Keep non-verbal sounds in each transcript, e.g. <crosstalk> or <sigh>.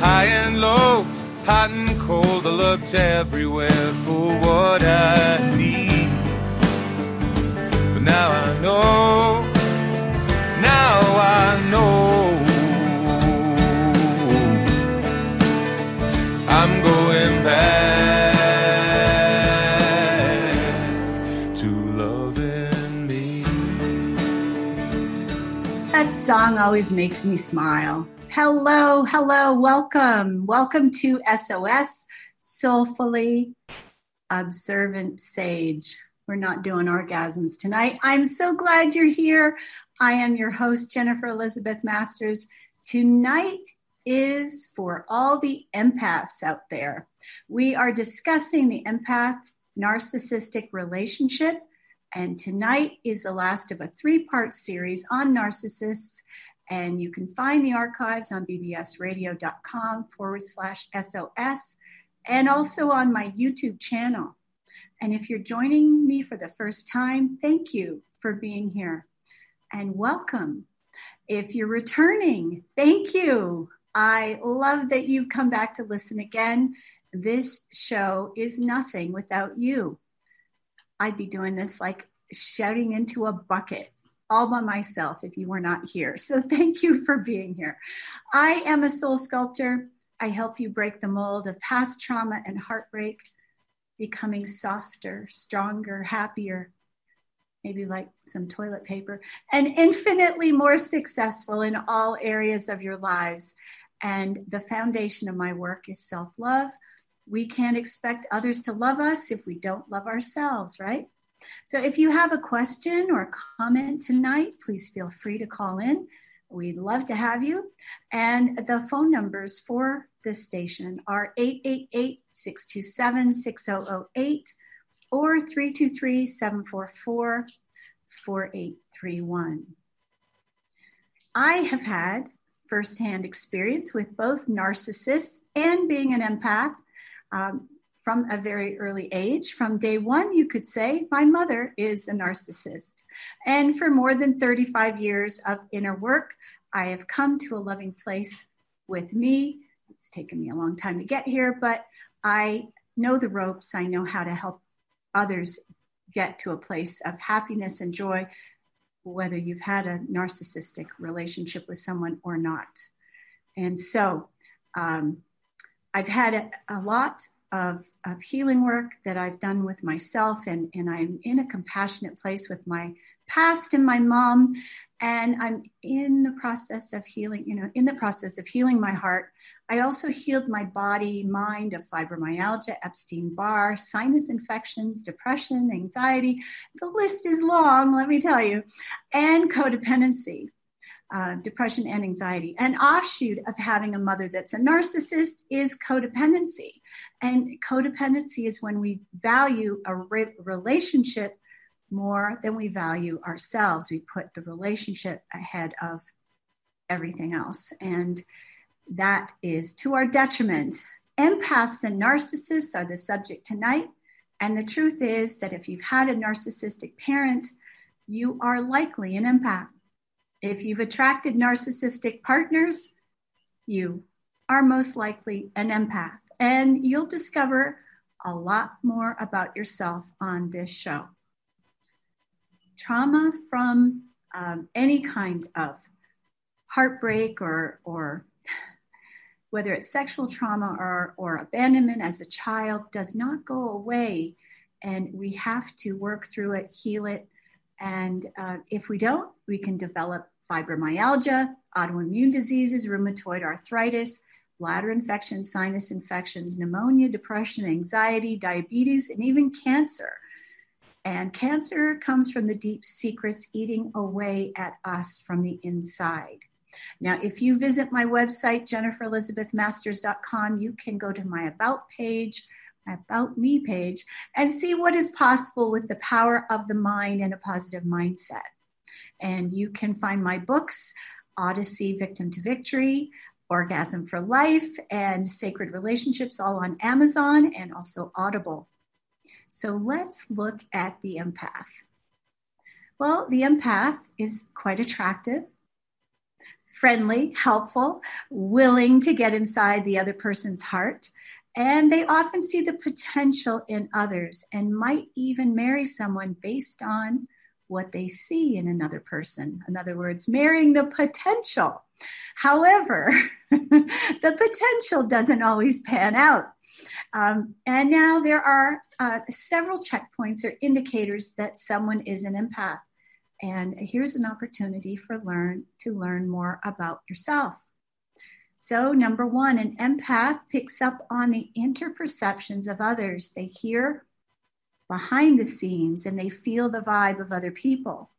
high and low, hot and cold. I looked everywhere for what I need. But now I know, now I know. I'm going back to loving me. That song always makes me smile. Hello, hello, welcome. Welcome to SOS, Soulfully Observant Sage. We're not doing orgasms tonight. I'm so glad you're here. I am your host, Jennifer Elizabeth Masters. Tonight is for all the empaths out there. We are discussing the empath narcissistic relationship, and tonight is the last of a three part series on narcissists. And you can find the archives on bbsradio.com forward slash SOS and also on my YouTube channel. And if you're joining me for the first time, thank you for being here and welcome. If you're returning, thank you. I love that you've come back to listen again. This show is nothing without you. I'd be doing this like shouting into a bucket all by myself if you were not here. So <laughs> thank you for being here. I am a soul sculptor. I help you break the mold of past trauma and heartbreak, becoming softer, stronger, happier, maybe like some toilet paper, and infinitely more successful in all areas of your lives. And the foundation of my work is self love. We can't expect others to love us if we don't love ourselves, right? So if you have a question or comment tonight, please feel free to call in. We'd love to have you. And the phone numbers for this station are 888 627 6008 or 323 744 4831. I have had firsthand experience with both narcissists and being an empath. Um, from a very early age. From day one, you could say, my mother is a narcissist. And for more than 35 years of inner work, I have come to a loving place with me. It's taken me a long time to get here, but I know the ropes. I know how to help others get to a place of happiness and joy, whether you've had a narcissistic relationship with someone or not. And so um, I've had a, a lot of, of healing work that I've done with myself, and, and I'm in a compassionate place with my past and my mom. And I'm in the process of healing, you know, in the process of healing my heart. I also healed my body, mind of fibromyalgia, Epstein Barr, sinus infections, depression, anxiety. The list is long, let me tell you, and codependency uh, depression and anxiety. An offshoot of having a mother that's a narcissist is codependency. And codependency is when we value a re- relationship more than we value ourselves. We put the relationship ahead of everything else. And that is to our detriment. Empaths and narcissists are the subject tonight. And the truth is that if you've had a narcissistic parent, you are likely an empath. If you've attracted narcissistic partners, you are most likely an empath. And you'll discover a lot more about yourself on this show. Trauma from um, any kind of heartbreak or, or <sighs> whether it's sexual trauma or, or abandonment as a child does not go away. And we have to work through it, heal it, and uh, if we don't, we can develop fibromyalgia, autoimmune diseases, rheumatoid arthritis, bladder infections, sinus infections, pneumonia, depression, anxiety, diabetes, and even cancer. And cancer comes from the deep secrets eating away at us from the inside. Now, if you visit my website, jenniferelizabethmasters.com, you can go to my About page about me page and see what is possible with the power of the mind and a positive mindset. And you can find my books, Odyssey Victim to Victory, Orgasm for Life, and Sacred Relationships, all on Amazon and also Audible. So let's look at the empath. Well, the empath is quite attractive, friendly, helpful, willing to get inside the other person's heart. And they often see the potential in others and might even marry someone based on what they see in another person. In other words, marrying the potential. However, <laughs> the potential doesn't always pan out. Um, and now there are uh, several checkpoints or indicators that someone is an empath. And here's an opportunity for learn to learn more about yourself. So, number one, an empath picks up on the interperceptions of others. They hear behind the scenes and they feel the vibe of other people.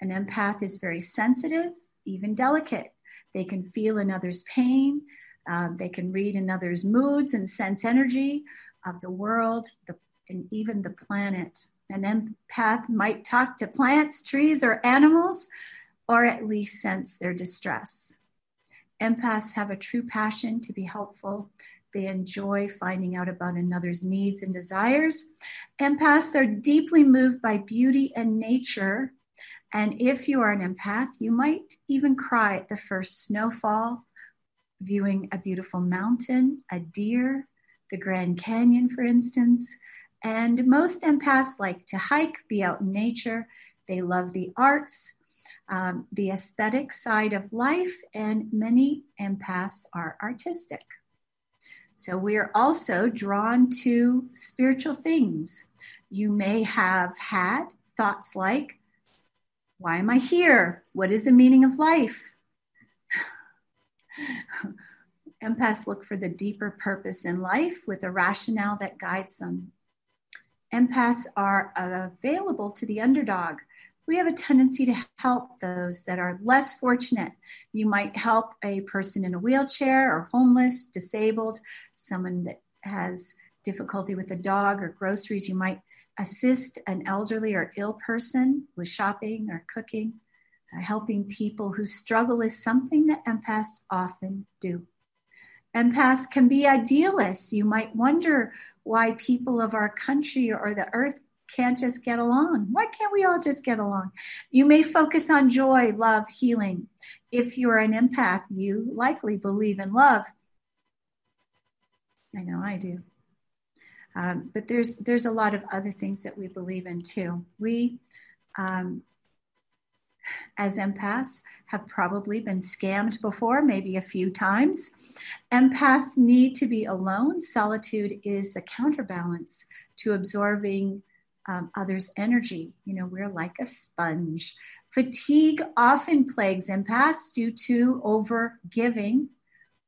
An empath is very sensitive, even delicate. They can feel another's pain, um, they can read another's moods and sense energy of the world the, and even the planet. An empath might talk to plants, trees, or animals, or at least sense their distress. Empaths have a true passion to be helpful. They enjoy finding out about another's needs and desires. Empaths are deeply moved by beauty and nature. And if you are an empath, you might even cry at the first snowfall, viewing a beautiful mountain, a deer, the Grand Canyon, for instance. And most empaths like to hike, be out in nature. They love the arts, um, the aesthetic side of life, and many empaths are artistic. So we are also drawn to spiritual things. You may have had thoughts like, Why am I here? What is the meaning of life? <sighs> Empaths look for the deeper purpose in life with a rationale that guides them. Empaths are available to the underdog. We have a tendency to help those that are less fortunate. You might help a person in a wheelchair or homeless, disabled, someone that has difficulty with a dog or groceries. You might assist an elderly or ill person with shopping or cooking. Uh, helping people who struggle is something that empaths often do. Empaths can be idealists. You might wonder why people of our country or the earth can't just get along. Why can't we all just get along? You may focus on joy, love, healing. If you're an empath, you likely believe in love. I know I do. Um, but there's there's a lot of other things that we believe in too. We um, as empaths have probably been scammed before, maybe a few times. Empaths need to be alone. Solitude is the counterbalance to absorbing um, others' energy. You know, we're like a sponge. Fatigue often plagues empaths due to over giving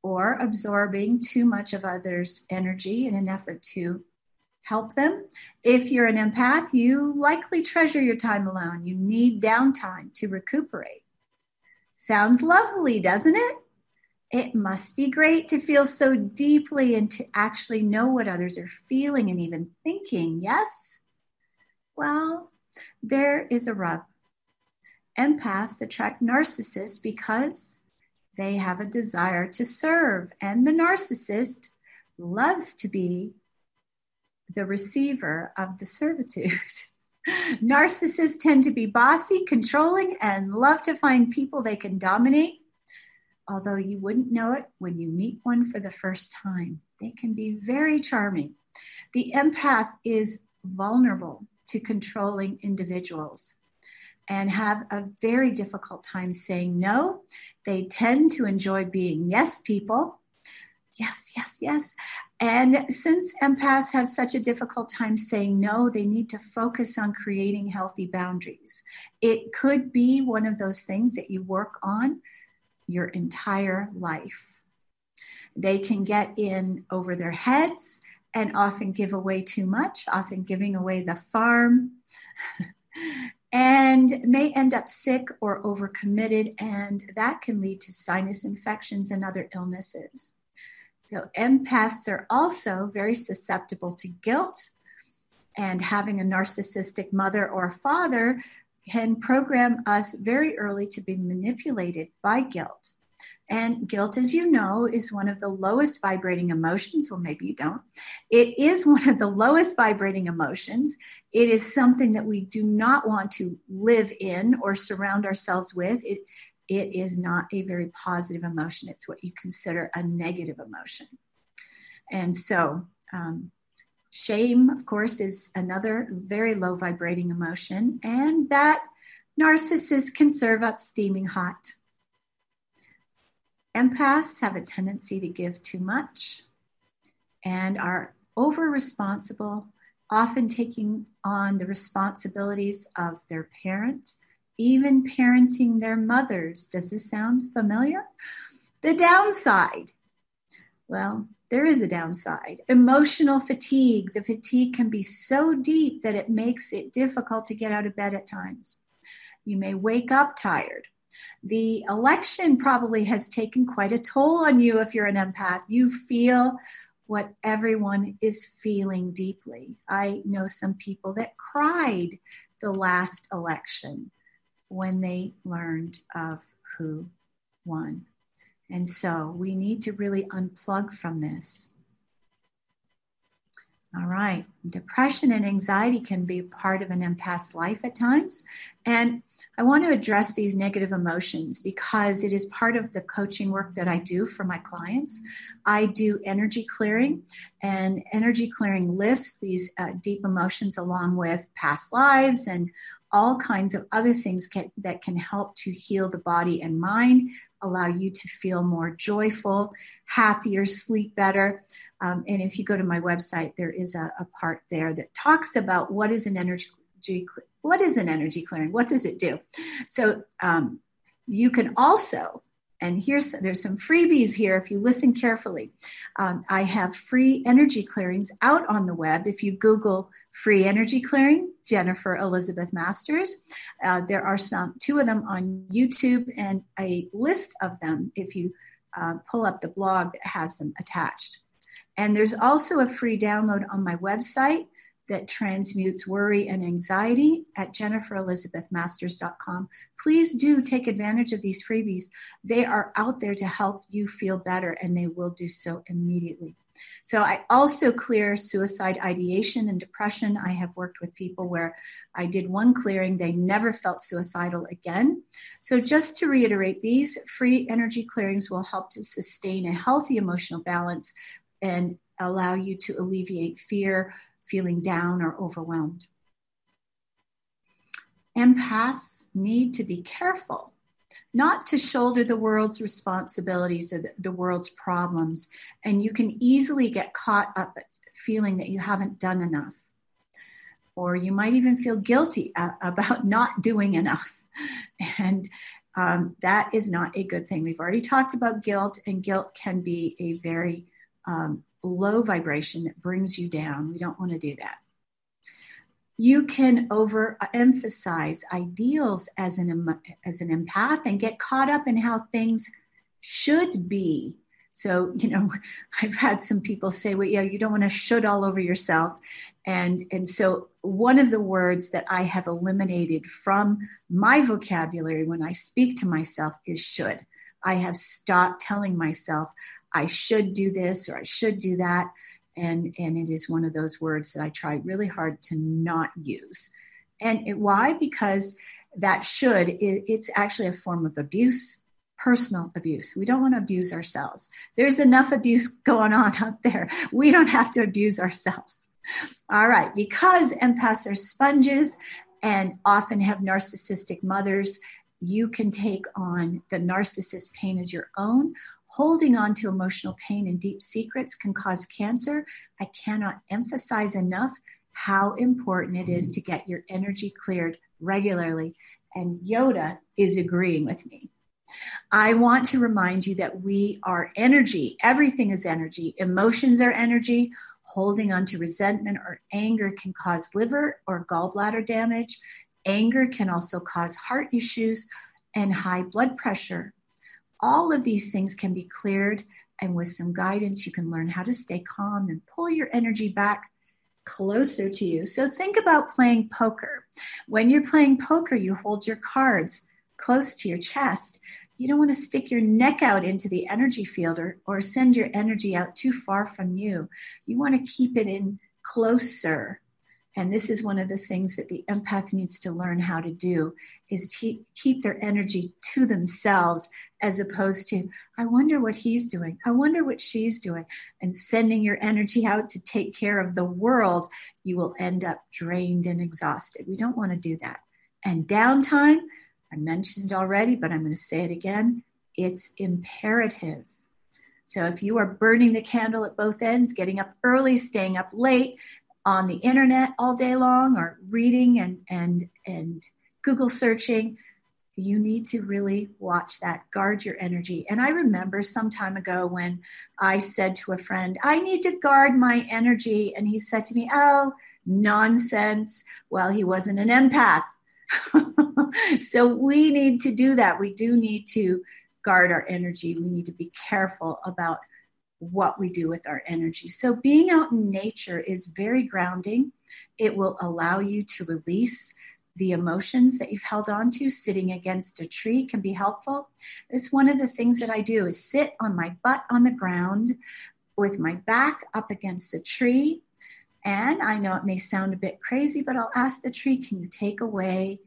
or absorbing too much of others' energy in an effort to help them. If you're an empath, you likely treasure your time alone. You need downtime to recuperate. Sounds lovely, doesn't it? It must be great to feel so deeply and to actually know what others are feeling and even thinking, yes? Well, there is a rub. Empaths attract narcissists because they have a desire to serve, and the narcissist loves to be the receiver of the servitude. <laughs> Narcissists tend to be bossy, controlling, and love to find people they can dominate. Although you wouldn't know it when you meet one for the first time, they can be very charming. The empath is vulnerable to controlling individuals and have a very difficult time saying no. They tend to enjoy being yes people. Yes, yes, yes. And since empaths have such a difficult time saying no, they need to focus on creating healthy boundaries. It could be one of those things that you work on your entire life. They can get in over their heads and often give away too much, often giving away the farm, and may end up sick or overcommitted, and that can lead to sinus infections and other illnesses. So, empaths are also very susceptible to guilt, and having a narcissistic mother or father can program us very early to be manipulated by guilt. And guilt, as you know, is one of the lowest vibrating emotions. Well, maybe you don't. It is <laughs> one of the lowest vibrating emotions. It is something that we do not want to live in or surround ourselves with. It it is not a very positive emotion. It's what you consider a negative emotion. And so, um, shame, of course, is another very low vibrating emotion, and that narcissist can serve up steaming hot. Empaths have a tendency to give too much and are over responsible, often taking on the responsibilities of their parent, even parenting their mothers. Does this sound familiar? The downside. Well, there is a downside. Emotional fatigue. The fatigue can be so deep that it makes it difficult to get out of bed at times. You may wake up tired the election probably has taken quite a toll on you if you're an empath. You feel what everyone is feeling deeply. I know some people that cried the last election when they learned of who won. And so we need to really unplug from this all right. Depression and anxiety can be part of an empath's life at times. And I want to address these negative emotions because it is part of the coaching work that I do for my clients. I do energy clearing, and energy clearing lifts these uh, deep emotions along with past lives and all kinds of other things can, that can help to heal the body and mind, allow you to feel more joyful, happier, sleep better. Um, and if you go to my website, there is a, a part there that talks about what is an energy what is an energy clearing what does it do so um, you can also and here's there's some freebies here if you listen carefully. Um, i have free energy clearings out on the web. If you google free energy clearing jennifer elizabeth masters uh, there are some two of them on youtube and a list of them if you uh, pull up the blog that has them attached. And there's also a free download on my website that transmutes worry and anxiety at jenniferelizabethmasters.com. Please do take advantage of these freebies. They are out there to help you feel better, and they will do so immediately. So, I also clear suicide ideation and depression. I have worked with people where I did one clearing, they never felt suicidal again. So, just to reiterate, these free energy clearings will help to sustain a healthy emotional balance and allow you to alleviate fear, feeling down, or overwhelmed. Empaths need to be careful not to shoulder the world's responsibilities or the, the, world's problems. And you can easily get caught up feeling that you haven't done enough. Or you might even feel guilty about <laughs> not doing enough. And um, that is not a good thing. We've already talked about guilt, and guilt can be a very um, low vibration that brings you down. We don't want to do that. You can overemphasize ideals as an, as an empath and get caught up in how things should be. So, you know, <laughs> I've had some people say, well, yeah, you don't want to should all over yourself. And, and so one of the words that I have eliminated from my vocabulary when I speak to myself is should. I have stopped telling myself I should do this or I should do that. And, and it is one of those words that I try really hard to not use. And it, why? Because that should, it, it's actually a form of abuse, personal abuse. We don't want to abuse ourselves. There's enough abuse <laughs> going on out there. We don't have to abuse ourselves. All right, because empaths are sponges and often have narcissistic mothers, you can take on the narcissist pain as your own Holding on to emotional pain and deep secrets can cause cancer. I cannot emphasize enough how important it is to get your energy cleared regularly. And Yoda is agreeing with me. I want to remind you that we are energy. Everything is energy. Emotions are energy. Holding on to resentment or anger can cause liver or gallbladder damage. Anger can also cause heart issues and high blood pressure all of these things can be cleared, and with some guidance, you can learn how to stay calm and pull your energy back closer to you. So think about playing poker. When you're playing poker, you hold your cards close to your chest. You don't want to stick your neck out into the energy field or, or send your energy out too far from you. You want to keep it in closer and this is one of the things that the empath needs to learn how to do is to keep their energy to themselves as opposed to i wonder what he's doing. I wonder what she's doing. And sending your energy out to take care of the world you will end up drained and exhausted. We don't want to do that. And downtime i mentioned already but i'm going to say it again it's imperative. So if you are burning the candle at both ends getting up early staying up late on the internet all day long or reading and and and Google searching, you need to really watch that. Guard your energy. And I remember some time ago when I said to a friend, I need to guard my energy. And he said to me, Oh, nonsense. Well, he wasn't an empath. <laughs> so we need to do that. We do need to guard our energy. We need to be careful about what we do with our energy. So, being out in nature is very grounding. It will allow you to release the emotions that you've held on to. Sitting against a tree can be helpful. It's one of the things that I do is sit on my butt on the ground with my back up against the tree. And I know it may sound a bit crazy, but I'll ask the tree, can you take away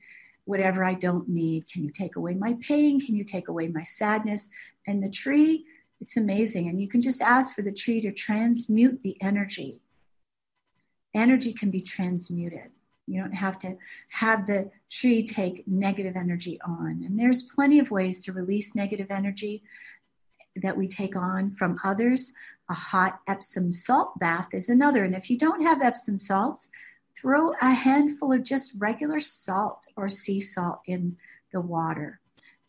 whatever I don't need? Can you take away my pain? Can you take away my sadness? And the tree it's amazing. And you can just ask for the tree to transmute the energy. Energy can be transmuted. You don't have to have the tree take negative energy on. And there's plenty of ways to release negative energy that we take on from others. A hot Epsom salt bath is another. And if you don't have Epsom salts, throw a handful of just regular salt or sea salt in the water.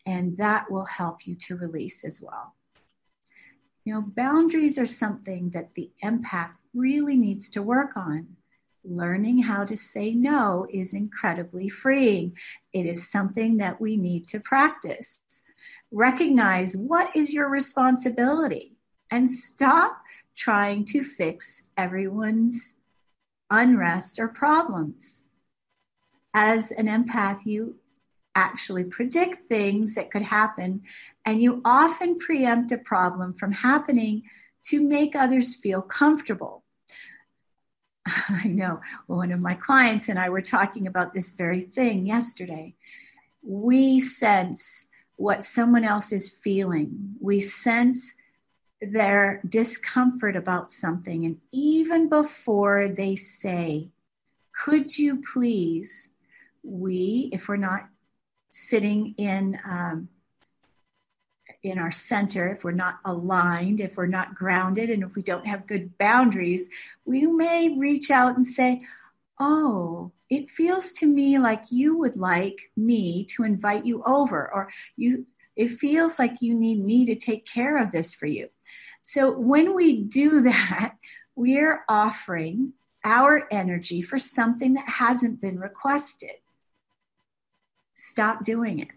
And that will help you to release as well. You know, boundaries are something that the empath really needs to work on. Learning how to say no is incredibly freeing. It is something that we need to practice. Recognize what is your responsibility and stop trying to fix everyone's unrest or problems. As an empath, you actually predict things that could happen, and you often preempt a problem from happening to make others feel comfortable. <laughs> I know one of my clients and I were talking about this very thing yesterday. We sense what someone else is feeling, we sense their discomfort about something, and even before they say, Could you please? We, if we're not sitting in um, in our center, if we're not aligned, if we're not grounded, and if we don't have good boundaries, we may reach out and say, "Oh, it feels to me like you would like me to invite you over, or you." It feels like you need me to take care of this for you. So when we do <laughs> that, we're offering our energy for something that hasn't been requested stop doing it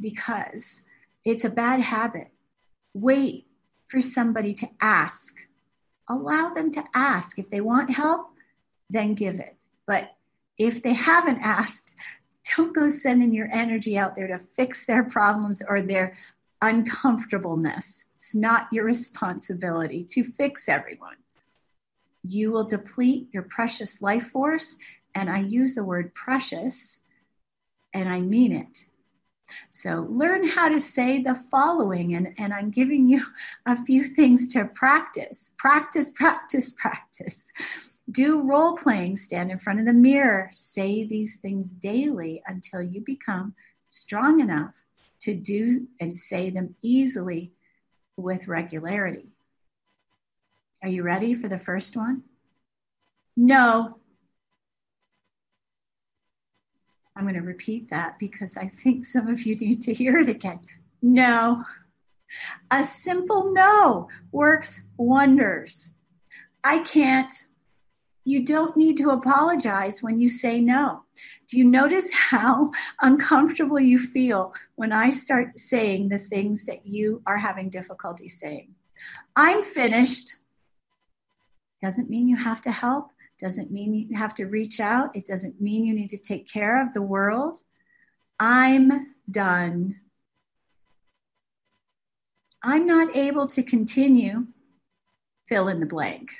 because it's a bad habit. Wait for somebody to ask. Allow them to ask. If they want help, then give it. But if they haven't asked, <laughs> don't go sending your energy out there to fix their problems or their uncomfortableness. It's not your responsibility to fix everyone. You will deplete your precious life force. And I use the word precious and I mean it. So learn how to say the following, and, and I'm giving you <laughs> a few things to practice. Practice, practice, practice. Do role playing, stand in front of the mirror, say these things daily until you become strong enough to do and say them easily with regularity. Are you ready for the first one? No, I'm going to repeat that because I think some of you need to hear it again. No. A simple no works wonders. I can't. You don't need to apologize when you say no. Do you notice how uncomfortable you feel when I start saying the things that you are having difficulty saying? I'm finished. Doesn't mean you have to help doesn't mean you have to reach out. It doesn't mean you need to take care of the world. I'm done. I'm not able to continue, fill in the blank.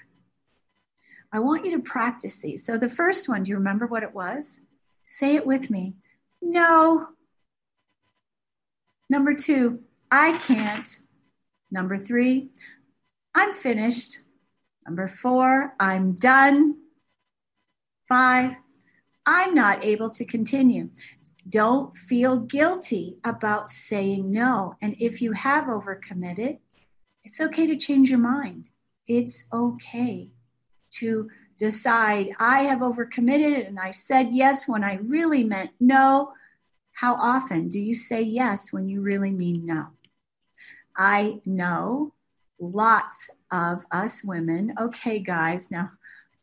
I want you to practice these. So the first one, do you remember what it was? Say it with me. No. Number two, I can't. Number three, I'm finished. Number four, I'm done. Five, I'm not able to continue. Don't feel guilty about saying no. And if you have overcommitted, it's okay to change your mind. It's okay to decide I have overcommitted and I said yes when I really meant no. How often do you say yes when you really mean no? I know lots of us women. Okay, guys, now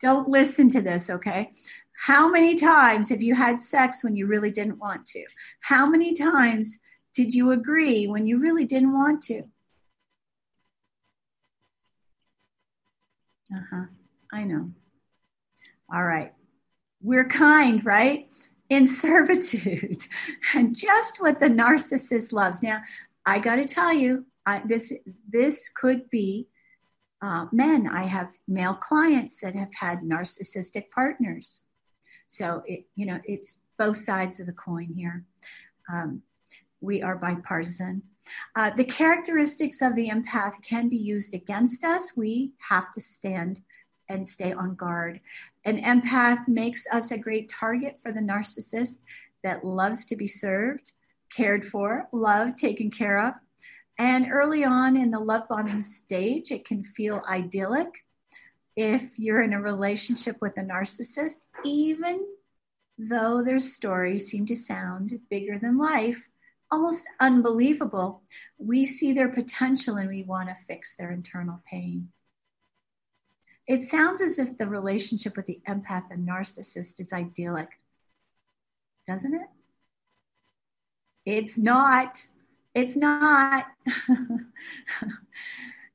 don't listen to this, okay? How many times have you had sex when you really didn't want to? How many times did you agree when you really didn't want to? Uh huh. I know. All right. We're kind, right? In <laughs> servitude, and just what the narcissist loves. Now, I got to tell you, I, this this could be uh, men. I have male clients that have had narcissistic partners. So it, you know, it's both sides of the coin here. Um, we are bipartisan. Uh, the characteristics of the empath can be used against us. We have to stand and stay on guard. An empath makes us a great target for the narcissist that loves to be served, cared for, loved, taken care of. And early on in the love bombing stage, it can feel idyllic if you're in a relationship with a narcissist, even though their stories seem to sound bigger than life, almost unbelievable, we see their potential and we want to fix their internal pain. It sounds as if the relationship with the empath and narcissist is idyllic, doesn't it? It's not. It's not. <laughs>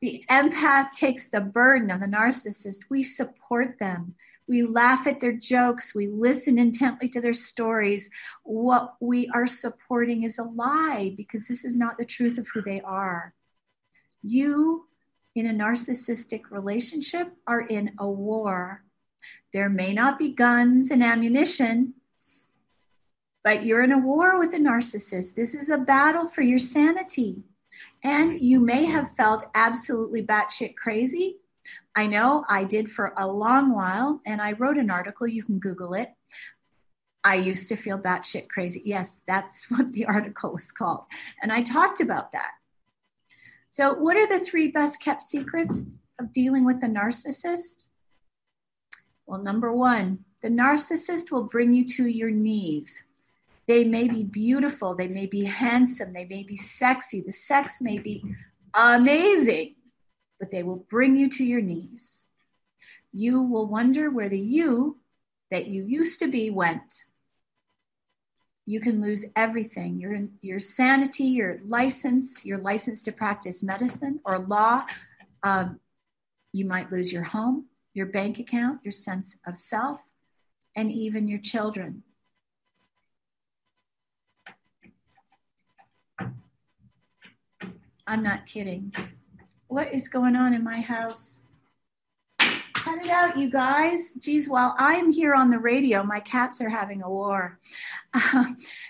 the empath takes the burden of the narcissist. We support them. We laugh at their jokes. We listen intently to their stories. What we are supporting is a lie because this is not the truth of who they are. You in a narcissistic relationship are in a war. There may not be guns and ammunition, but you're in a war with a narcissist. This is a battle for your sanity. And you may have felt absolutely batshit crazy. I know I did for a long while, and I wrote an article. You can Google it. I used to feel batshit crazy. Yes, that's <laughs> what the article was called. And I talked about that. So, what are the three best kept secrets of dealing with a narcissist? Well, number one, the narcissist will bring you to your knees. They may be beautiful, they may be handsome, they may be sexy, the sex may be amazing, but they will bring you to your knees. You will wonder where the you that you used to be went you can lose everything your, your sanity, your license, your license to practice medicine or law. Um, you might lose your home, your bank account, your sense of self, and even your children. I'm not kidding. What is going on in my house? cut it out, you guys. Geez, while I'm here on the radio, my cats are having a war. Uh,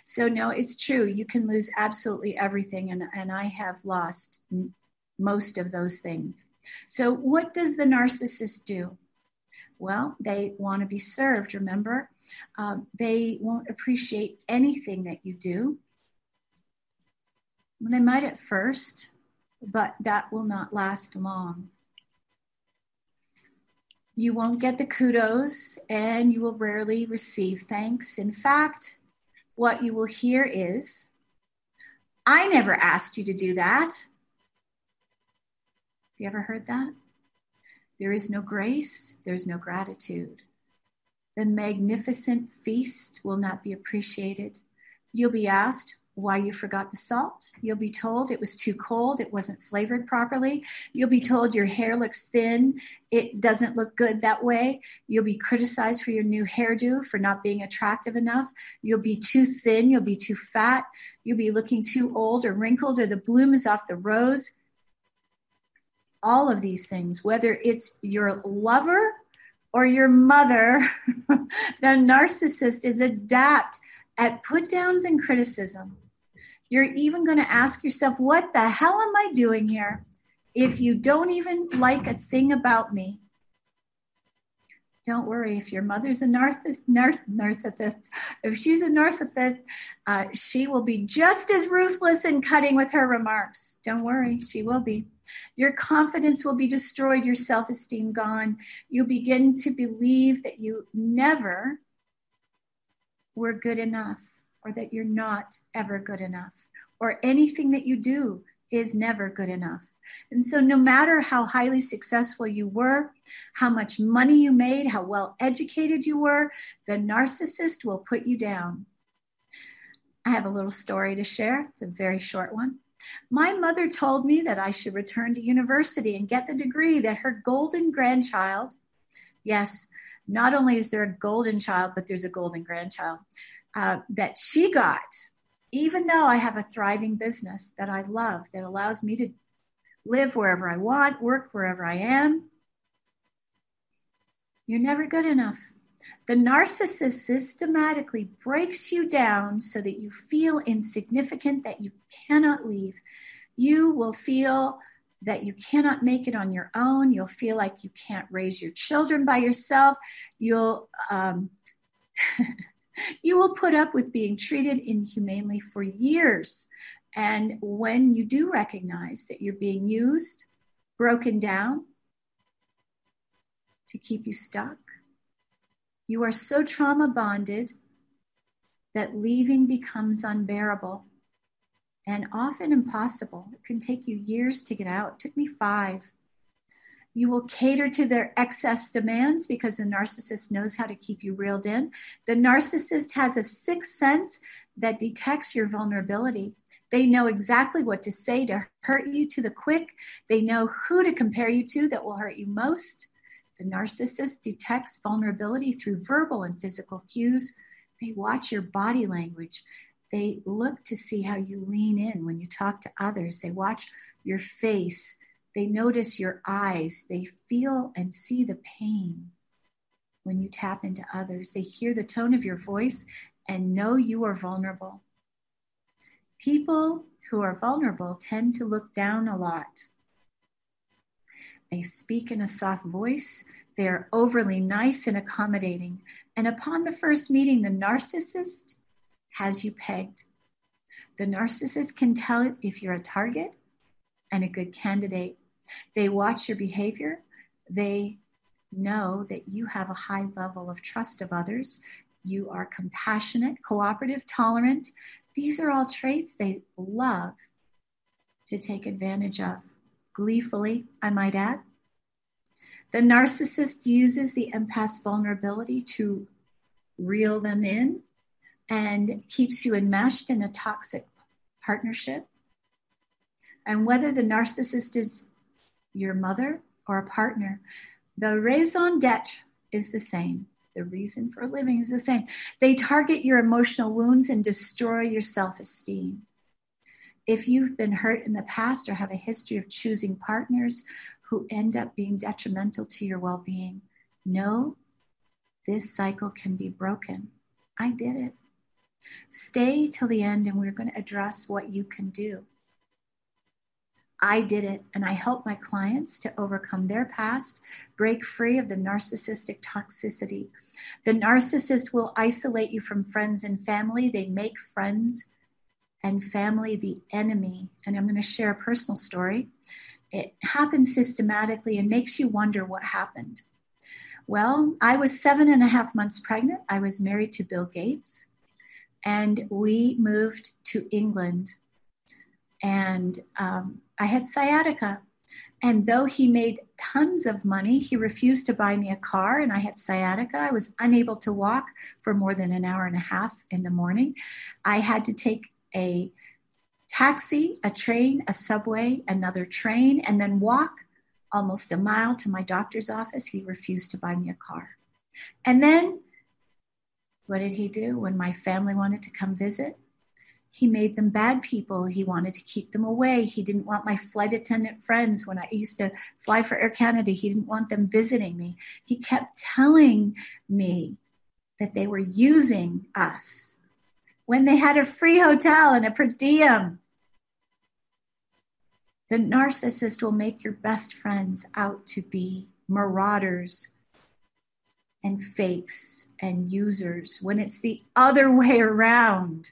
so, no, it's true. You can lose absolutely everything, and, and I have lost m- most of those things. So, what does the narcissist do? Well, they want to be served, remember? Um, they won't appreciate anything that you do. They might at first, but that will not last long you won't get the kudos and you will rarely receive thanks. In fact, what you will hear is, I never asked you to do that. Have you ever heard that? There is no grace, there's no gratitude. The magnificent feast will not be appreciated. You'll be asked, why you forgot the salt. You'll be told it was too cold, it wasn't flavored properly. You'll be told your hair looks thin, it doesn't look good that way. You'll be criticized for your new hairdo, for not being attractive enough. You'll be too thin, you'll be too fat, you'll be looking too old or wrinkled, or the bloom is off the rose. All of these things, whether it's your lover or your mother, <laughs> the narcissist is adept at put downs and criticism. You're even going to ask yourself, what the hell am I doing here? If you don't even like a thing about me, don't worry if your mother's a narcissist, if she's a narcissist uh, she will be just as ruthless and cutting with her remarks. Don't worry she will be. Your confidence will be destroyed your self-esteem gone. You'll begin to believe that you never were good enough or that you're not ever good enough or anything that you do is never good enough and so, no matter how highly successful you were, how much money you made, how well educated you were, the narcissist will put you down. I have a little story to share. It's a very short one. My mother told me that I should return to university and get the degree that her golden grandchild, yes, not only is there a golden child, but there's a golden grandchild, uh, that she got, even though I have a thriving business that I love that allows me to live wherever I want, work wherever I am. You're never good enough. The narcissist systematically breaks you down so that you feel insignificant, that you cannot leave. You will feel that you cannot make it on your own. You'll feel like you can't raise your children by yourself. You'll um, <laughs> you will put up with being treated inhumanely for years and when you do recognize that you're being used, broken down to keep you stuck, you are so trauma bonded that leaving becomes unbearable and often impossible. It can take you years to get out. It took me five. You will cater to their excess demands because the narcissist knows how to keep you reeled in. The narcissist has a sixth sense that detects your vulnerability they know exactly what to say to hurt you to the quick. They know who to compare you to that will hurt you most. The narcissist detects vulnerability through verbal and physical cues. They watch your body language. They look to see how you lean in when you talk to others. They watch your face. They notice your eyes. They feel and see the pain when you tap into others. They hear the tone of your voice and know you are vulnerable. People who are vulnerable tend to look down a lot. They speak in a soft voice. They are overly nice and accommodating. And upon the first meeting, the narcissist has you pegged. The narcissist can tell if you're a target and a good candidate. They watch your behavior. They know that you have a high level of trust of others. You are compassionate, cooperative, tolerant, these are all traits they love to take advantage of, gleefully, I might add. The narcissist uses the empath's vulnerability to reel them in and keeps you enmeshed in a toxic partnership. And whether the narcissist is your mother or a partner, the raison d'etre is the same. The reason for living is the same. They target your emotional wounds and destroy your self esteem. If you've been hurt in the past or have a history of choosing partners who end up being detrimental to your well being, know this cycle can be broken. I did it. Stay till the end, and we're going to address what you can do. I did it, and I help my clients to overcome their past, break free of the narcissistic toxicity. The narcissist will isolate you from friends and family. They make friends and family the enemy. And I'm going to share a personal story. It happens systematically and makes you wonder what happened. Well, I was seven and a half months pregnant. I was married to Bill Gates, and we moved to England. And um, I had sciatica. And though he made tons of money, he refused to buy me a car, and I had sciatica. I was unable to walk for more than an hour and a half in the morning. I had to take a taxi, a train, a subway, another train, and then walk almost a mile to my doctor's office. He refused to buy me a car. And then what did he do when my family wanted to come visit? He made them bad people. He wanted to keep them away. He didn't want my flight attendant friends when I used to fly for Air Canada. He didn't want them visiting me. He kept telling me that they were using us when they had a free hotel and a per diem. The narcissist will make your best friends out to be marauders and fakes and users when it's the other way around.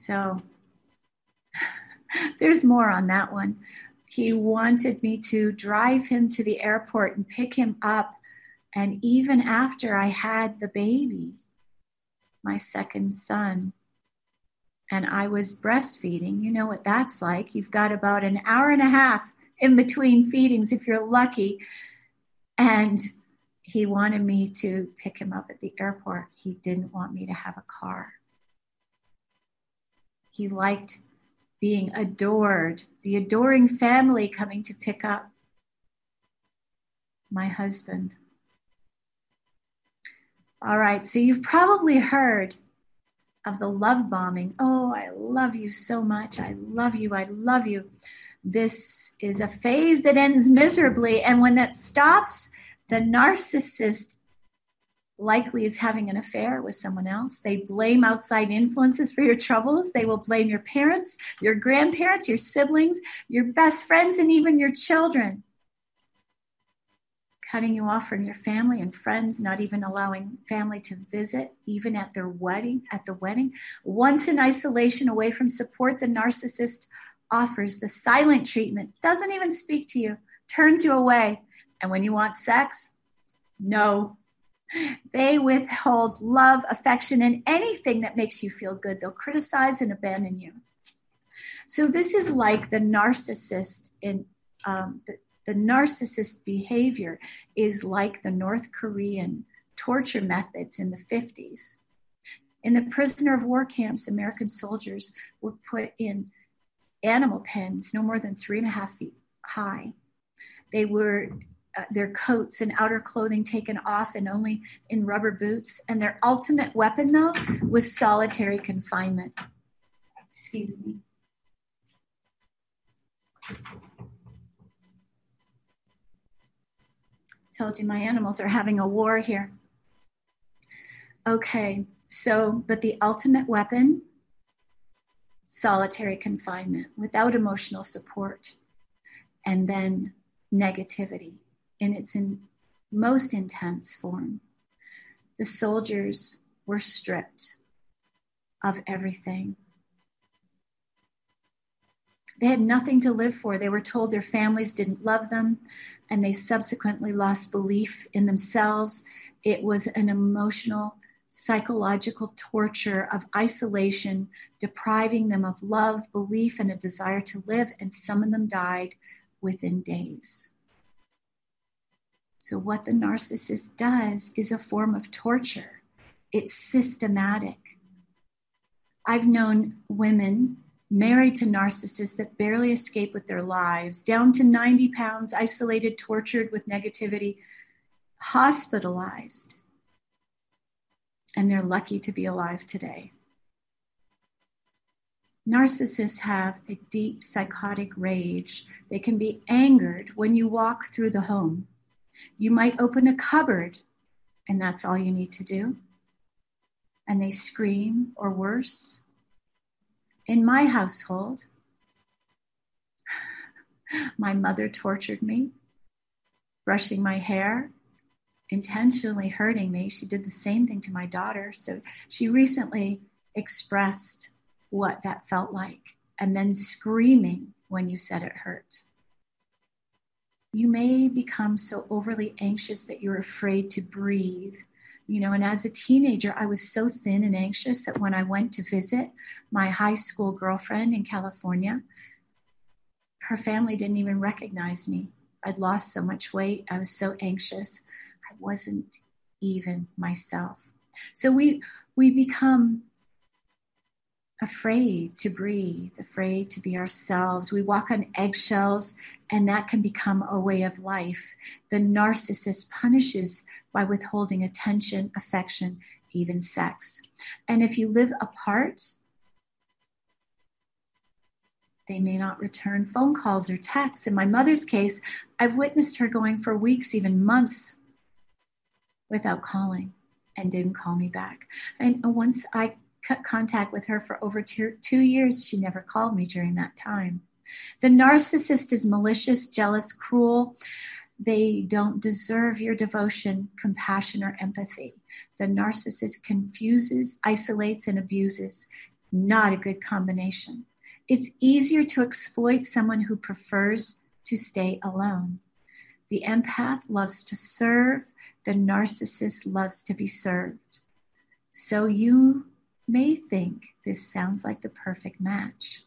So <sighs> there's more on that one. He wanted me to drive him to the airport and pick him up. And even after I had the baby, my second son, and I was breastfeeding, you know what that's like. You've got about an hour and a half in between feedings if you're lucky. And he wanted me to pick him up at the airport. He didn't want me to have a car. He liked being adored, the adoring family coming to pick up my husband. All right, so you've probably heard of the love bombing. Oh, I love you so much. I love you. I love you. This is a phase that ends miserably. And when that stops, the narcissist likely is having an affair with someone else. They blame outside influences for your troubles. They will blame your parents, your grandparents, your siblings, your best friends, and even your children. Cutting you off from your family and friends, not even allowing family to visit, even at their wedding, at the wedding. Once in isolation, away from support, the narcissist offers the silent treatment, doesn't even speak to you, turns you away. And when you want sex, no, they withhold love, affection, and anything that makes you feel good. They'll criticize and abandon you. So this is like the narcissist in um, the, the narcissist behavior is like the North Korean torture methods in the 50s. In the prisoner of war camps, American soldiers were put in animal pens no more than three and a half feet high. They were uh, their coats and outer clothing taken off and only in rubber boots. And their ultimate weapon, though, was solitary confinement. Excuse me. Told you my animals are having a war here. Okay, so, but the ultimate weapon solitary confinement without emotional support, and then negativity in its in most intense form. The soldiers were stripped of everything. They had nothing to live for. They were told their families didn't love them, and they subsequently lost belief in themselves. It was an emotional, psychological torture of isolation, depriving them of love, belief, and a desire to live, and some of them died within days. So, what the narcissist does is a form of torture, it's systematic. I've known women married to narcissists that barely escape with their lives, down to 90 pounds, isolated, tortured with negativity, hospitalized. And they're lucky to be alive today. Narcissists have a deep psychotic rage. They can be angered when you walk through the home. You might open a cupboard, and that's all you need to do. And they scream, or worse. In my household, <laughs> my mother tortured me, brushing my hair, intentionally hurting me. She did the same thing to my daughter. So she recently expressed what that felt like and then screaming when you said it hurt you may become so overly anxious that you're afraid to breathe. You know, and as a teenager, I was so thin and anxious that when I went to visit my high school girlfriend in California, her family didn't even recognize me. I'd lost so much weight. I was so anxious. I wasn't even myself. So we we become afraid to breathe, afraid to be ourselves. We walk on eggshells, and that can become a way of life. The narcissist punishes by withholding attention, affection, even sex. And if you live apart, they may not return phone calls or texts. In my mother's case, I've witnessed her going for weeks, even months, without calling and didn't call me back. And once I contact with her for over two, two years, she never called me during that time. The narcissist is malicious, jealous, cruel. They don't deserve your devotion, compassion, or empathy. The narcissist confuses, isolates, and abuses. Not a good combination. It's easier to exploit someone who prefers to stay alone. The empath loves to serve, the narcissist loves to be served. So you may think this sounds like the perfect match.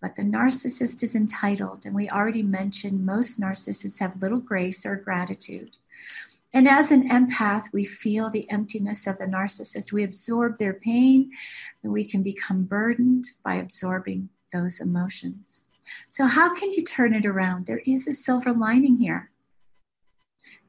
But the narcissist is entitled, and we already mentioned most narcissists have little grace or gratitude. And as an empath, we feel the emptiness of the narcissist. We absorb their pain, and we can become burdened by absorbing those emotions. So, how can you turn it around? There is a silver lining here.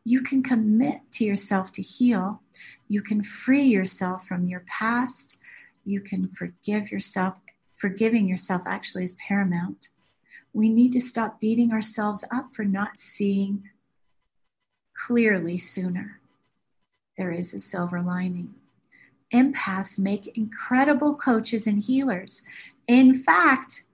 You can commit to yourself to heal. You can free yourself from your past. You can forgive yourself. Forgiving yourself actually is paramount. We need to stop beating ourselves up for not seeing clearly sooner. There is a silver lining. Empaths make incredible coaches and healers. In fact,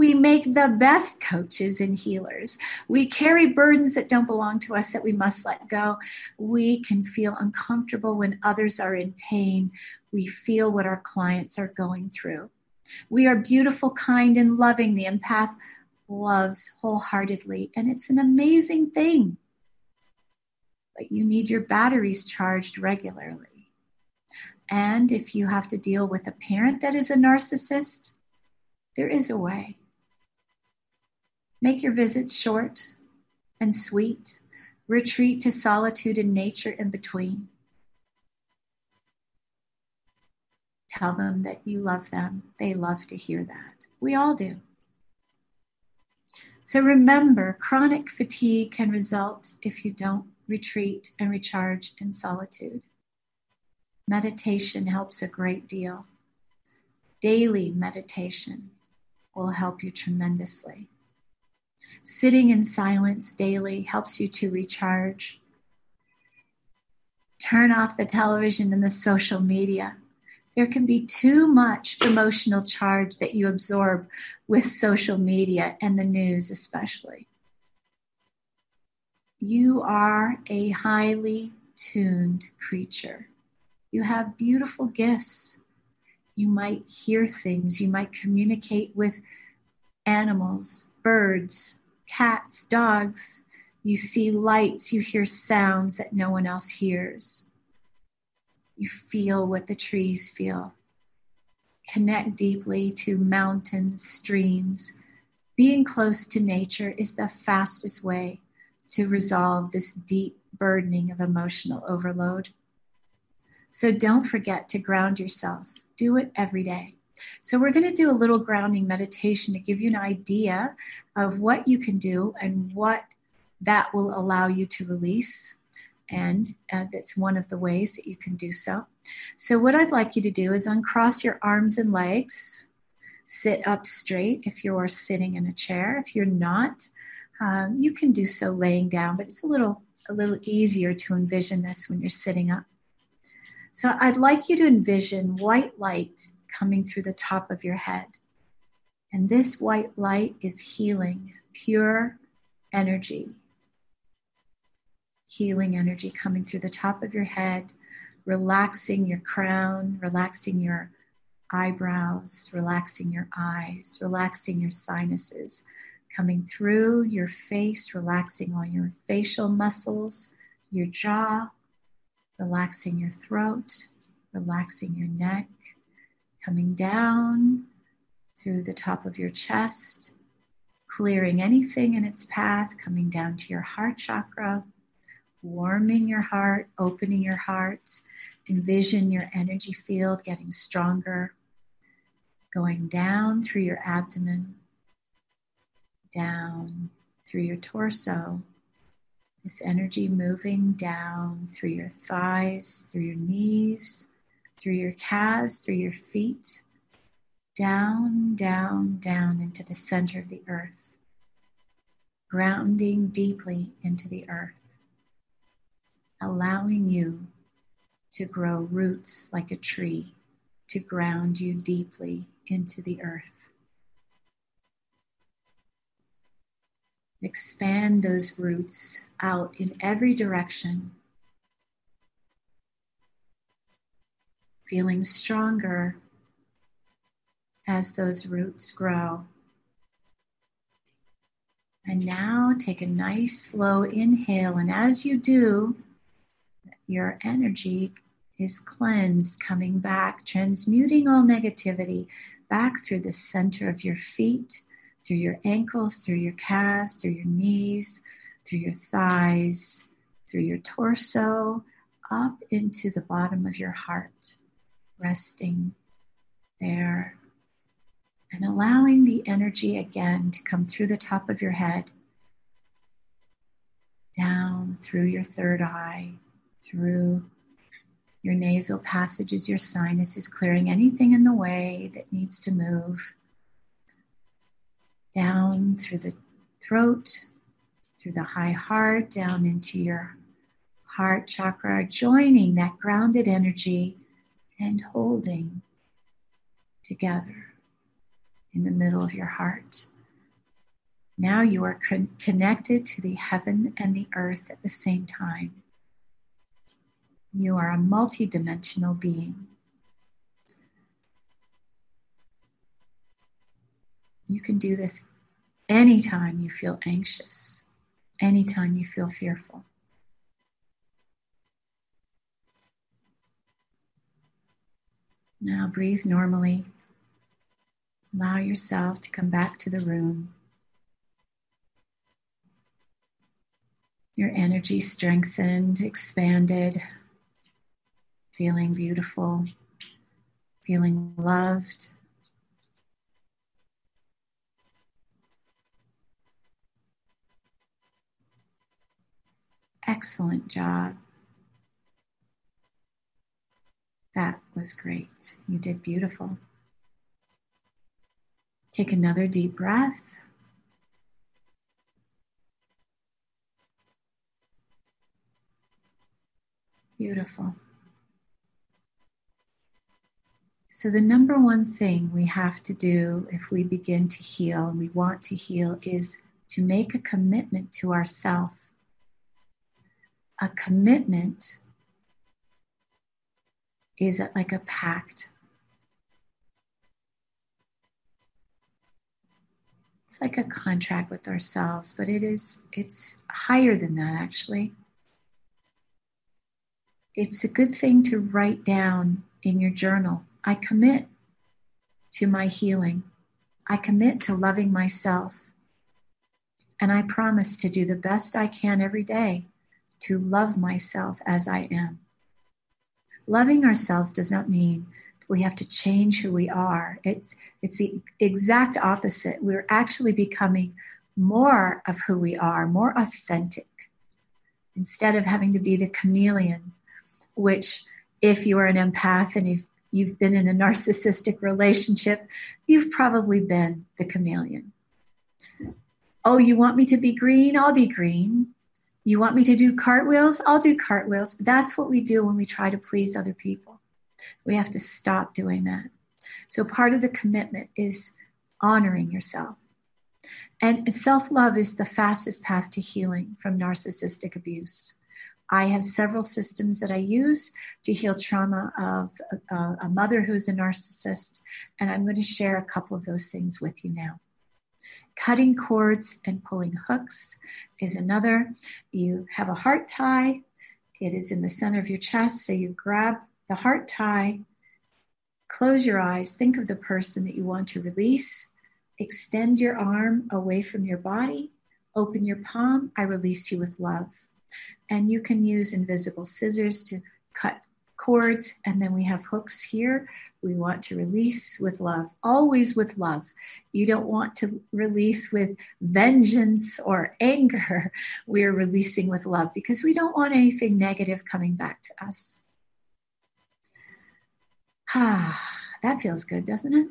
we make the best coaches and healers. We carry burdens that don't belong to us that we must let go. We can feel uncomfortable when others are in pain. We feel what our clients are going through. We are beautiful, kind, and loving. The empath loves wholeheartedly, and it's an amazing thing but you need your batteries charged regularly. And if you have to deal with a parent that is a narcissist, there is a way. Make your visit short and sweet. Retreat to solitude and nature in between. Tell them that you love them. They love to hear that. We all do. So remember, chronic fatigue can result if you don't retreat, and recharge in solitude. Meditation helps a great deal. Daily meditation will help you tremendously. Sitting in silence daily helps you to recharge. Turn off the television and the social media. There can be too much emotional charge that you absorb with social media and the news, especially you are a highly tuned creature. You have beautiful gifts. You might hear things, you might communicate with animals, birds, cats, dogs. You see lights, you hear sounds that no one else hears. You feel what the trees feel. Connect deeply to mountains, streams. Being close to nature is the fastest way to resolve this deep burdening of emotional overload. So don't forget to ground yourself. Do it every day. So, we're going to do a little grounding meditation to give you an idea of what you can do and what that will allow you to release. And uh, that's one of the ways that you can do so. So, what I'd like you to do is uncross your arms and legs, sit up straight if you are sitting in a chair. If you're not, um, you can do so laying down, but it's a little a little easier to envision this when you're sitting up. So I'd like you to envision white light coming through the top of your head. And this white light is healing, pure energy. Healing energy coming through the top of your head, relaxing your crown, relaxing your eyebrows, relaxing your eyes, relaxing your sinuses, coming through your face, relaxing all your facial muscles, your jaw, relaxing your throat, relaxing your neck, coming down through the top of your chest, clearing anything in its path, coming down to your heart chakra, warming your heart, opening your heart. Envision your energy field getting stronger, going down through your abdomen, down through your torso. This energy moving down through your thighs, through your knees, through your calves, through your feet, down, down, down into the center of the earth, grounding deeply into the earth, allowing you to grow roots like a tree to ground you deeply into the earth. Expand those roots out in every direction, feeling stronger as those roots grow. And now take a nice slow inhale, and as you do, your energy is cleansed, coming back, transmuting all negativity back through the center of your feet, through your ankles, through your calves, through your knees, through your thighs, through your torso, up into the bottom of your heart, resting there and allowing the energy again to come through the top of your head, down through your third eye, through your nasal passages, your sinuses, clearing anything in the way that needs to move. Down through the throat, through the high heart, down into your heart chakra, joining that grounded energy and holding together in the middle of your heart. Now you are con- connected to the heaven and the earth at the same time. You are a multidimensional being. You can do this anytime you feel anxious, anytime you feel fearful. Now breathe normally. Allow yourself to come back to the room. Your energy strengthened, expanded feeling beautiful, feeling loved. Excellent job. That was great. You did beautiful. Take another deep breath. Beautiful. So, the number one thing we have to do if we begin to heal we want to heal is to make a commitment to ourself. A commitment is it like a pact. It's like a contract with ourselves, but it is it's higher than that actually. It's a good thing to write down in your journal I commit to my healing. I commit to loving myself. And I promise to do the best I can every day to love myself as I am. Loving ourselves does not mean that we have to change who we are. It's, it's the exact opposite. We're actually becoming more of who we are, more authentic, instead of having to be the chameleon, which, if you are an empath and if you've been in a narcissistic relationship, you've probably been the chameleon. Oh, you want me to be green? I'll be green. You want me to do cartwheels? I'll do cartwheels. That's what we do when we try to please other people. We have to stop doing that. So, part of the commitment is honoring yourself. And self love is the fastest path to healing from narcissistic abuse. I have several systems that I use to heal trauma of a, a mother who's a narcissist, and I'm going to share a couple of those things with you now. Cutting cords and pulling hooks is another. You have a heart tie, it is in the center of your chest, so you grab the heart tie, close your eyes, think of the person that you want to release, extend your arm away from your body, open your palm. I release you with love. And you can use invisible scissors to cut cords, and then we have hooks here. We want to release with love, always with love. You don't want to release with vengeance or <laughs> anger. We're releasing with love because we don't want anything negative coming back to us. Ah, that feels good, doesn't it?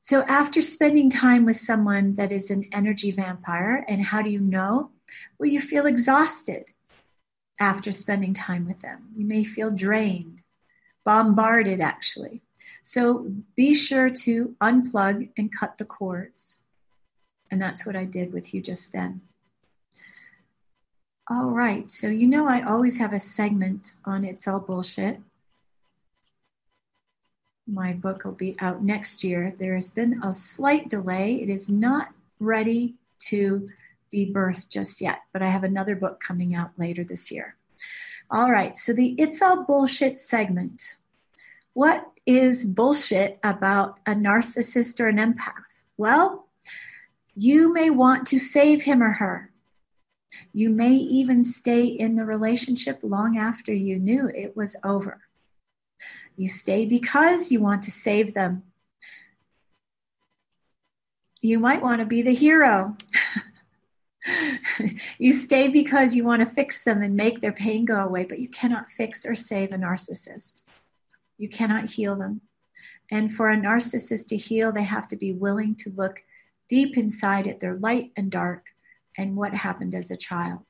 So, after spending time with someone that is an energy vampire, and how do you know? Well, you feel exhausted after spending time with them. You may feel drained, bombarded, actually. So, be sure to unplug and cut the cords. And that's what I did with you just then. All right, so you know I always have a segment on It's All Bullshit my book will be out next year. There has been a slight delay. It is not ready to be birthed just yet, but I have another book coming out later this year. All right, so the It's All Bullshit segment. What is bullshit about a narcissist or an empath? Well, you may want to save him or her. You may even stay in the relationship long after you knew it was over. You stay because you want to save them. You might want to be the hero. <laughs> you stay because you want to fix them and make their pain go away, but you cannot fix or save a narcissist. You cannot heal them. And for a narcissist to heal, they have to be willing to look deep inside at their light and dark and what happened as a child.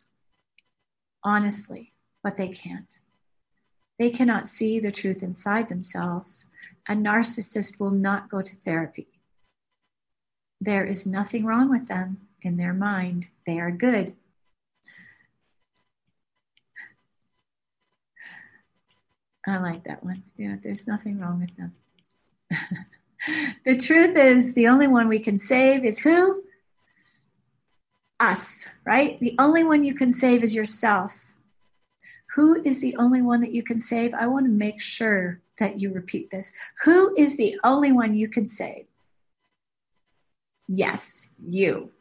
Honestly, but they can't. They cannot see the truth inside themselves. A narcissist will not go to therapy. There is nothing wrong with them in their mind. They are good. I like that one. Yeah, there's nothing wrong with them. <laughs> the truth is, the only one we can save is who? Us, right? The only one you can save is yourself. Who is the only one that you can save? I want to make sure that you repeat this. Who is the only one you can save? Yes, you.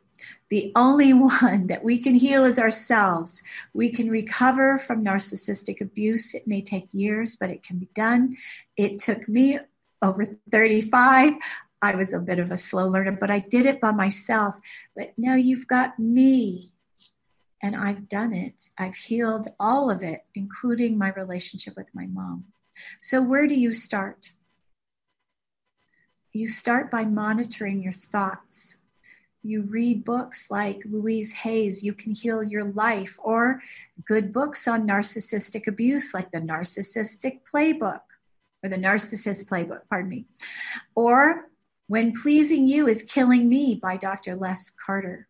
The only <laughs> one that we can heal is ourselves. We can recover from narcissistic abuse. It may take years, but it can be done. It took me over 35. I was a bit of a slow learner, but I did it by myself. But now you've got me and I've done it. I've healed all of it, including my relationship with my mom. So, where do you start? You start by monitoring your thoughts. You read books like Louise Hay's You Can Heal Your Life, or good books on narcissistic abuse like the Narcissistic Playbook, or the Narcissist Playbook, pardon me. Or When Pleasing You is Killing Me by Dr. Les Carter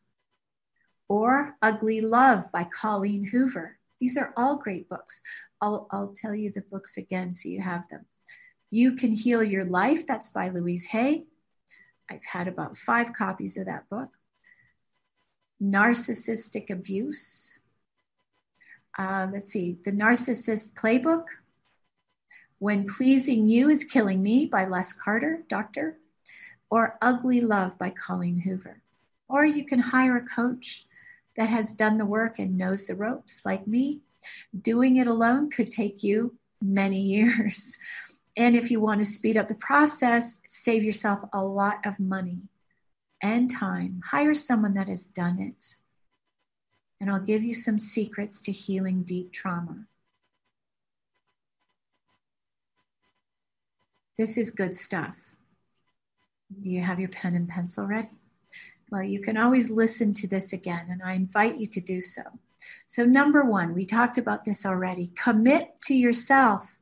or Ugly Love by Colleen Hoover. These are all great books. I'll, I'll tell you the books again so you have them. You Can Heal Your Life, that's by Louise Hay. I've had about five copies of that book. Narcissistic Abuse. Uh, let's see, The Narcissist Playbook. When Pleasing You is Killing Me by Les Carter, Doctor. Or Ugly Love by Colleen Hoover. Or you can hire a coach that has done the work and knows the ropes, like me. Doing it alone could take you many years. <laughs> And if you want to speed up the process, save yourself a lot of money and time. Hire someone that has done it. And I'll give you some secrets to healing deep trauma. This is good stuff. Do you have your pen and pencil ready? Well, you can always listen to this again, and I invite you to do so. So, number one, we talked about this already commit to yourself.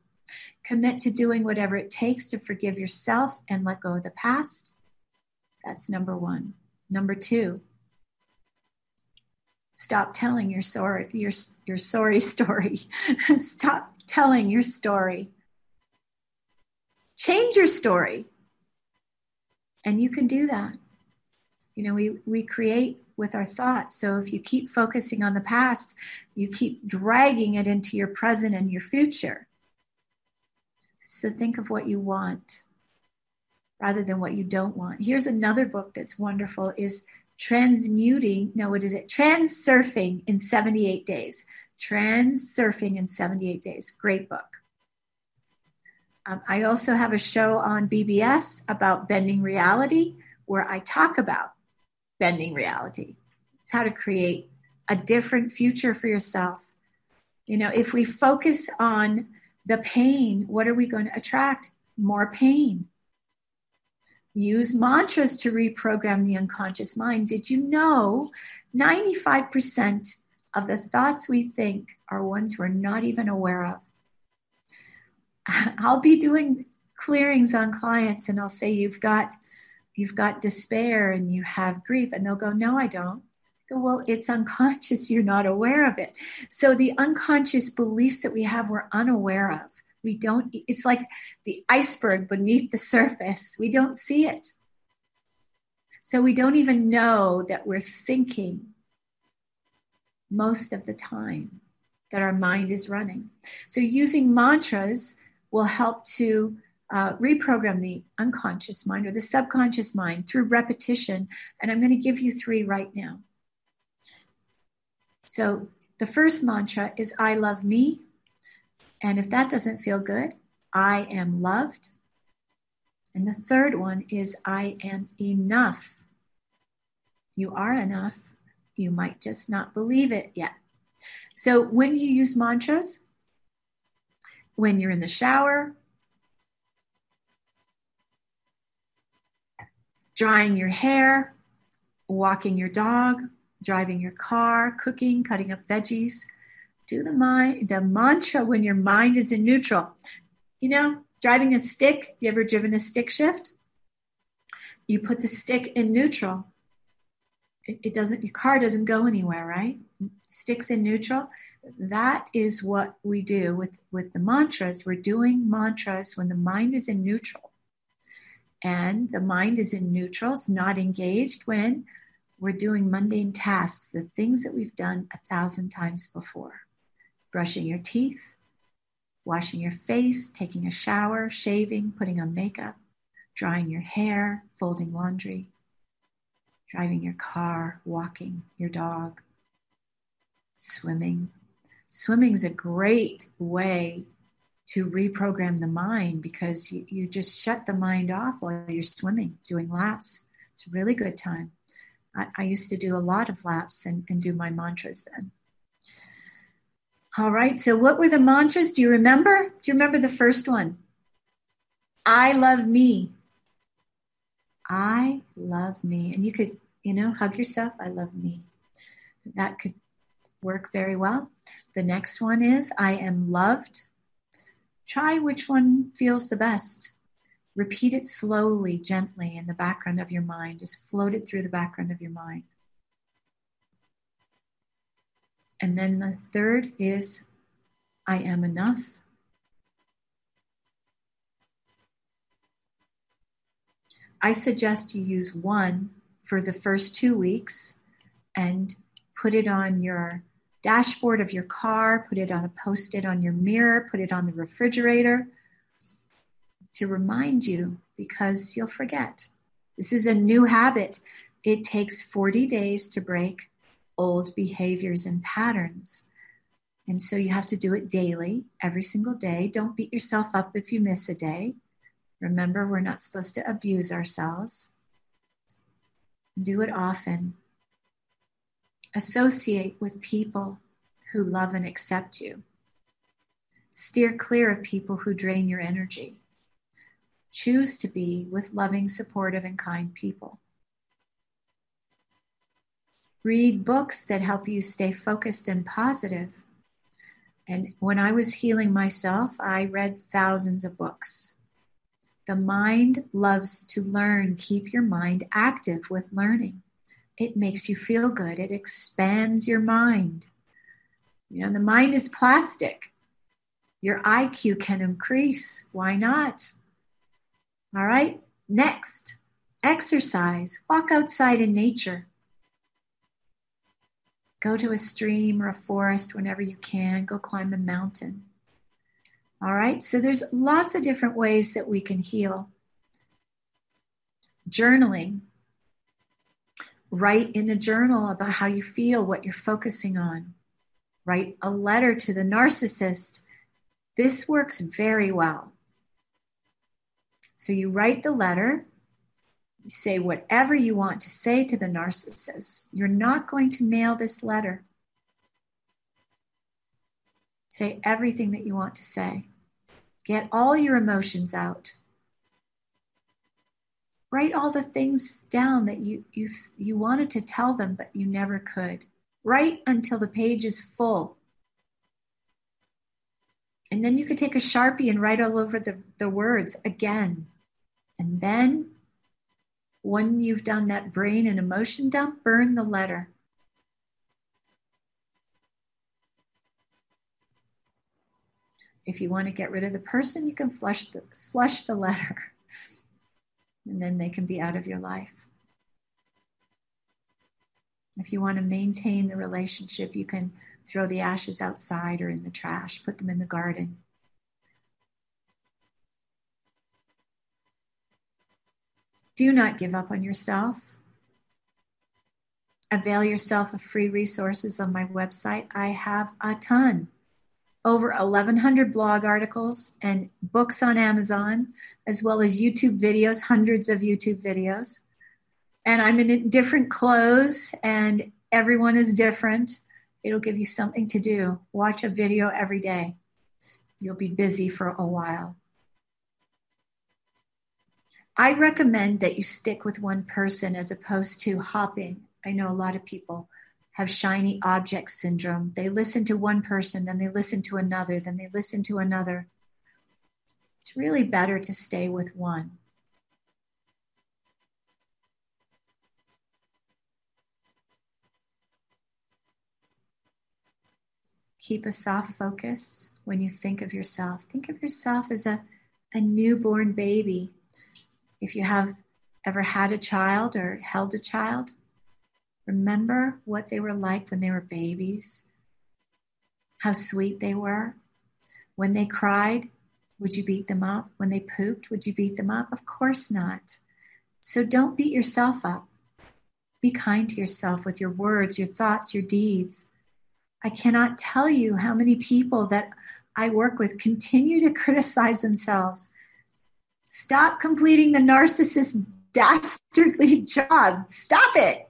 Commit to doing whatever it takes to forgive yourself and let go of the past. That's number one. Number two, stop telling your sorry your, your sorry <laughs> story. stop telling your story. Change your story. And you can do that you know we we create with our thoughts so if you keep focusing on the past you keep dragging it into your present and your future so think of what you want rather than what you don't want. Here's another book that's wonderful is transmuting no what is it? Transurfing in 78 days. Transurfing in 78 days. Great book. Um, I also have a show on BBS about bending reality where I talk about bending reality. It's how to create a different future for yourself. You know, if we focus on the pain, what are we going to attract? More pain. Use mantras to reprogram the unconscious mind. Did you know 95% of the thoughts we think are ones we're not even aware of? I'll be doing clearings on clients and I'll say you've got you've got despair and you have grief and they'll go no I don't well, it's unconscious. You're not aware of it. So the unconscious beliefs that we have, we're unaware of. We don't, it's like the iceberg beneath the surface. We don't see it. So we don't even know that we're thinking most of the time that our mind is running. So using mantras will help to uh, reprogram the unconscious mind or the subconscious mind through repetition. And I'm going to give you three right now. So the first mantra is I love me. And if that doesn't feel good, I am loved. And the third one is I am enough. You are enough. You might just not believe it yet. So when you use mantras, when you're in the shower, drying your hair, walking your dog, driving your car, cooking, cutting up veggies. Do the mind the mantra when your mind is in neutral. You know, driving a stick, you ever driven a stick shift? You put the stick in neutral. It, it doesn't your car doesn't go anywhere, right? Sticks in neutral. That is what we do with, with the mantras. We're doing mantras when the mind is in neutral. And the mind is in neutral, it's not engaged when we're doing mundane tasks, the things that we've done a thousand times before brushing your teeth, washing your face, taking a shower, shaving, putting on makeup, drying your hair, folding laundry, driving your car, walking your dog, swimming. Swimming is a great way to reprogram the mind because you, you just shut the mind off while you're swimming, doing laps. It's a really good time. I, I used to do a lot of laps and, and do my mantras then. All right, so what were the mantras? Do you remember? Do you remember the first one? I love me. I love me. And you could, you know, hug yourself. I love me. That could work very well. The next one is I am loved. Try which one feels the best. Repeat it slowly, gently in the background of your mind. Just float it through the background of your mind. And then the third is I am enough. I suggest you use one for the first two weeks and put it on your dashboard of your car, put it on a post it on your mirror, put it on the refrigerator to remind you because you'll forget. This is a new habit. It takes 40 days to break old behaviors and patterns. And so you have to do it daily, every single day. Don't beat yourself up if you miss a day. Remember, we're not supposed to abuse ourselves. Do it often. Associate with people who love and accept you. Steer clear of people who drain your energy. Choose to be with loving, supportive, and kind people. Read books that help you stay focused and positive. And when I was healing myself, I read thousands of books. The mind loves to learn. Keep your mind active with learning. It makes you feel good, it expands your mind. You know, the mind is plastic. Your IQ can increase. Why not? All right, next, exercise. Walk outside in nature. Go to a stream or a forest whenever you can. Go climb a mountain. All right, so there's lots of different ways that we can heal. Journaling. Write in a journal about how you feel, what you're focusing on. Write a letter to the narcissist. This works very well So you write the letter, you say whatever you want to say to the narcissist. You're not going to mail this letter. Say everything that you want to say. Get all your emotions out. Write all the things down that you, you, you wanted to tell them, but you never could. Write until the page is full. And then you could take a Sharpie and write all over the, the words again. And then, when you've done that brain and emotion dump, burn the letter. If you want to get rid of the person, you can flush the, flush the letter. <laughs> And then they can be out of your life. If you want to maintain the relationship, you can throw the ashes outside or in the trash, put them in the garden. Do not give up on yourself. Avail yourself of free resources on my website. I have a ton over 1,100 blog articles and books on Amazon, as well as YouTube videos, hundreds of YouTube videos. And I'm in different clothes, and everyone is different. It'll give you something to do. Watch a video every day. You'll be busy for a while. I recommend that you stick with one person as opposed to hopping. I know a lot of people have shiny object syndrome. They listen to one person, then they listen to another, then they listen to another. It's really better to stay with one. Keep a soft focus when you think of yourself. Think of yourself as a, a newborn baby. If you have ever had a child or held a child, Remember what they were like when they were babies, how sweet they were. When they cried, would you beat them up? When they pooped, would you beat them up? Of course not. So don't beat yourself up. Be kind to yourself with your words, your thoughts, your deeds. I cannot tell you how many people that I work with continue to <laughs> criticize themselves. Stop completing the narcissist dastardly <laughs> job. Stop it.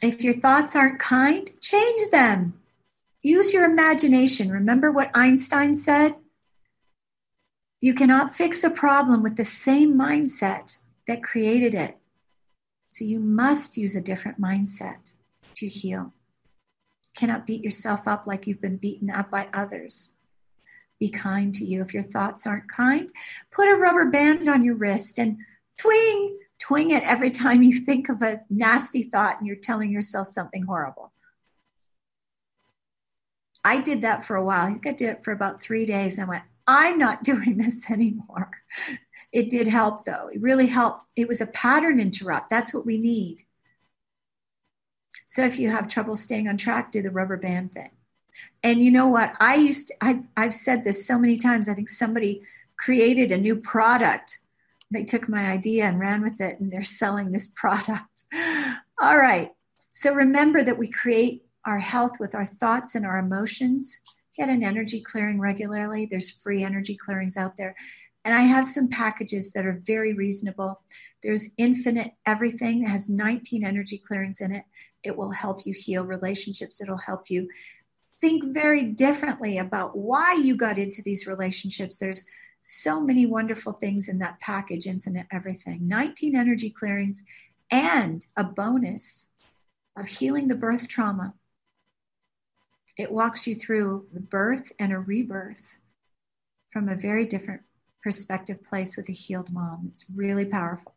If your thoughts aren't kind, change them. Use your imagination. Remember what Einstein said? You cannot fix a problem with the same mindset that created it. So you must use a different mindset to heal. You cannot beat yourself up like you've been beaten up by others. Be kind to you. If your thoughts aren't kind, put a rubber band on your wrist and twing, twing it every time you think of a nasty thought and you're telling yourself something horrible. I did that for a while. I think I did it for about three days and I went, I'm not <laughs> doing this anymore. It did help though. It really helped. It was a pattern interrupt. That's what we need. So if you have trouble staying on track, do the rubber band thing. And you know what? I used to, I've, I've said this so many times. I think somebody created a new product they took my idea and ran with it and they're selling this <laughs> product. All right. So remember that we create our health with our thoughts and our emotions. Get an energy clearing regularly. There's free energy clearings out there. And I have some packages that are very reasonable. There's Infinite Everything that has 19 energy clearings in it. It will help you heal relationships. It'll help you think very differently about why you got into these relationships. There's so many wonderful things in that package, Infinite Everything. 19 energy clearings and a bonus of healing the birth trauma. It walks you through the birth and a rebirth from a very different perspective place with a healed mom. It's really powerful.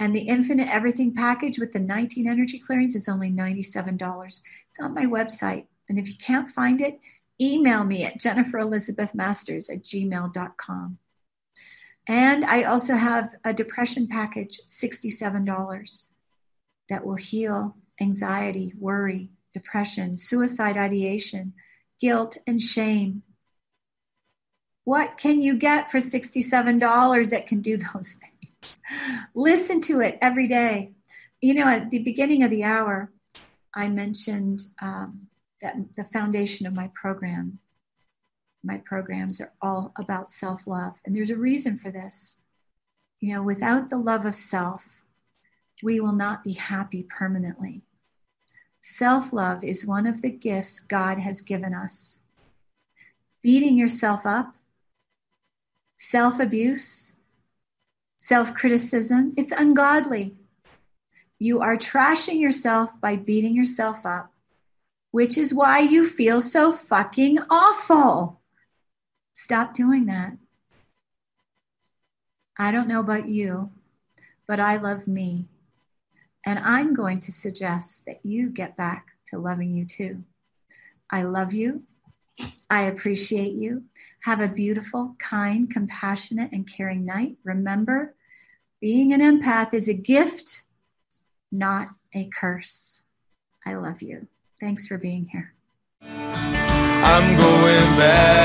And the Infinite Everything package with the 19 energy clearings is only $97. It's on my website. And if you can't find it, email me at jenniferelizabethmasters at gmail.com. And I also have a depression package, $67, that will heal anxiety, worry, depression, suicide ideation, guilt, and shame. What can you get for $67 that can do <laughs> those things? Listen to it every day. You know, at the beginning of the hour, I mentioned um, that the foundation of my program my programs are all about self love. And there's a reason for this. You know, without the love of self, we will not be happy permanently. Self love is one of the gifts God has given us. Beating yourself up, self abuse, self criticism, it's ungodly. You are trashing yourself by beating yourself up, which is why you feel so fucking awful. Stop doing that. I don't know about you, but I love me. And I'm going to suggest that you get back to loving you too. I love you. I appreciate you. Have a beautiful, kind, compassionate, and caring night. Remember, being an empath is a gift, not a curse. I love you. Thanks for being here. I'm going back.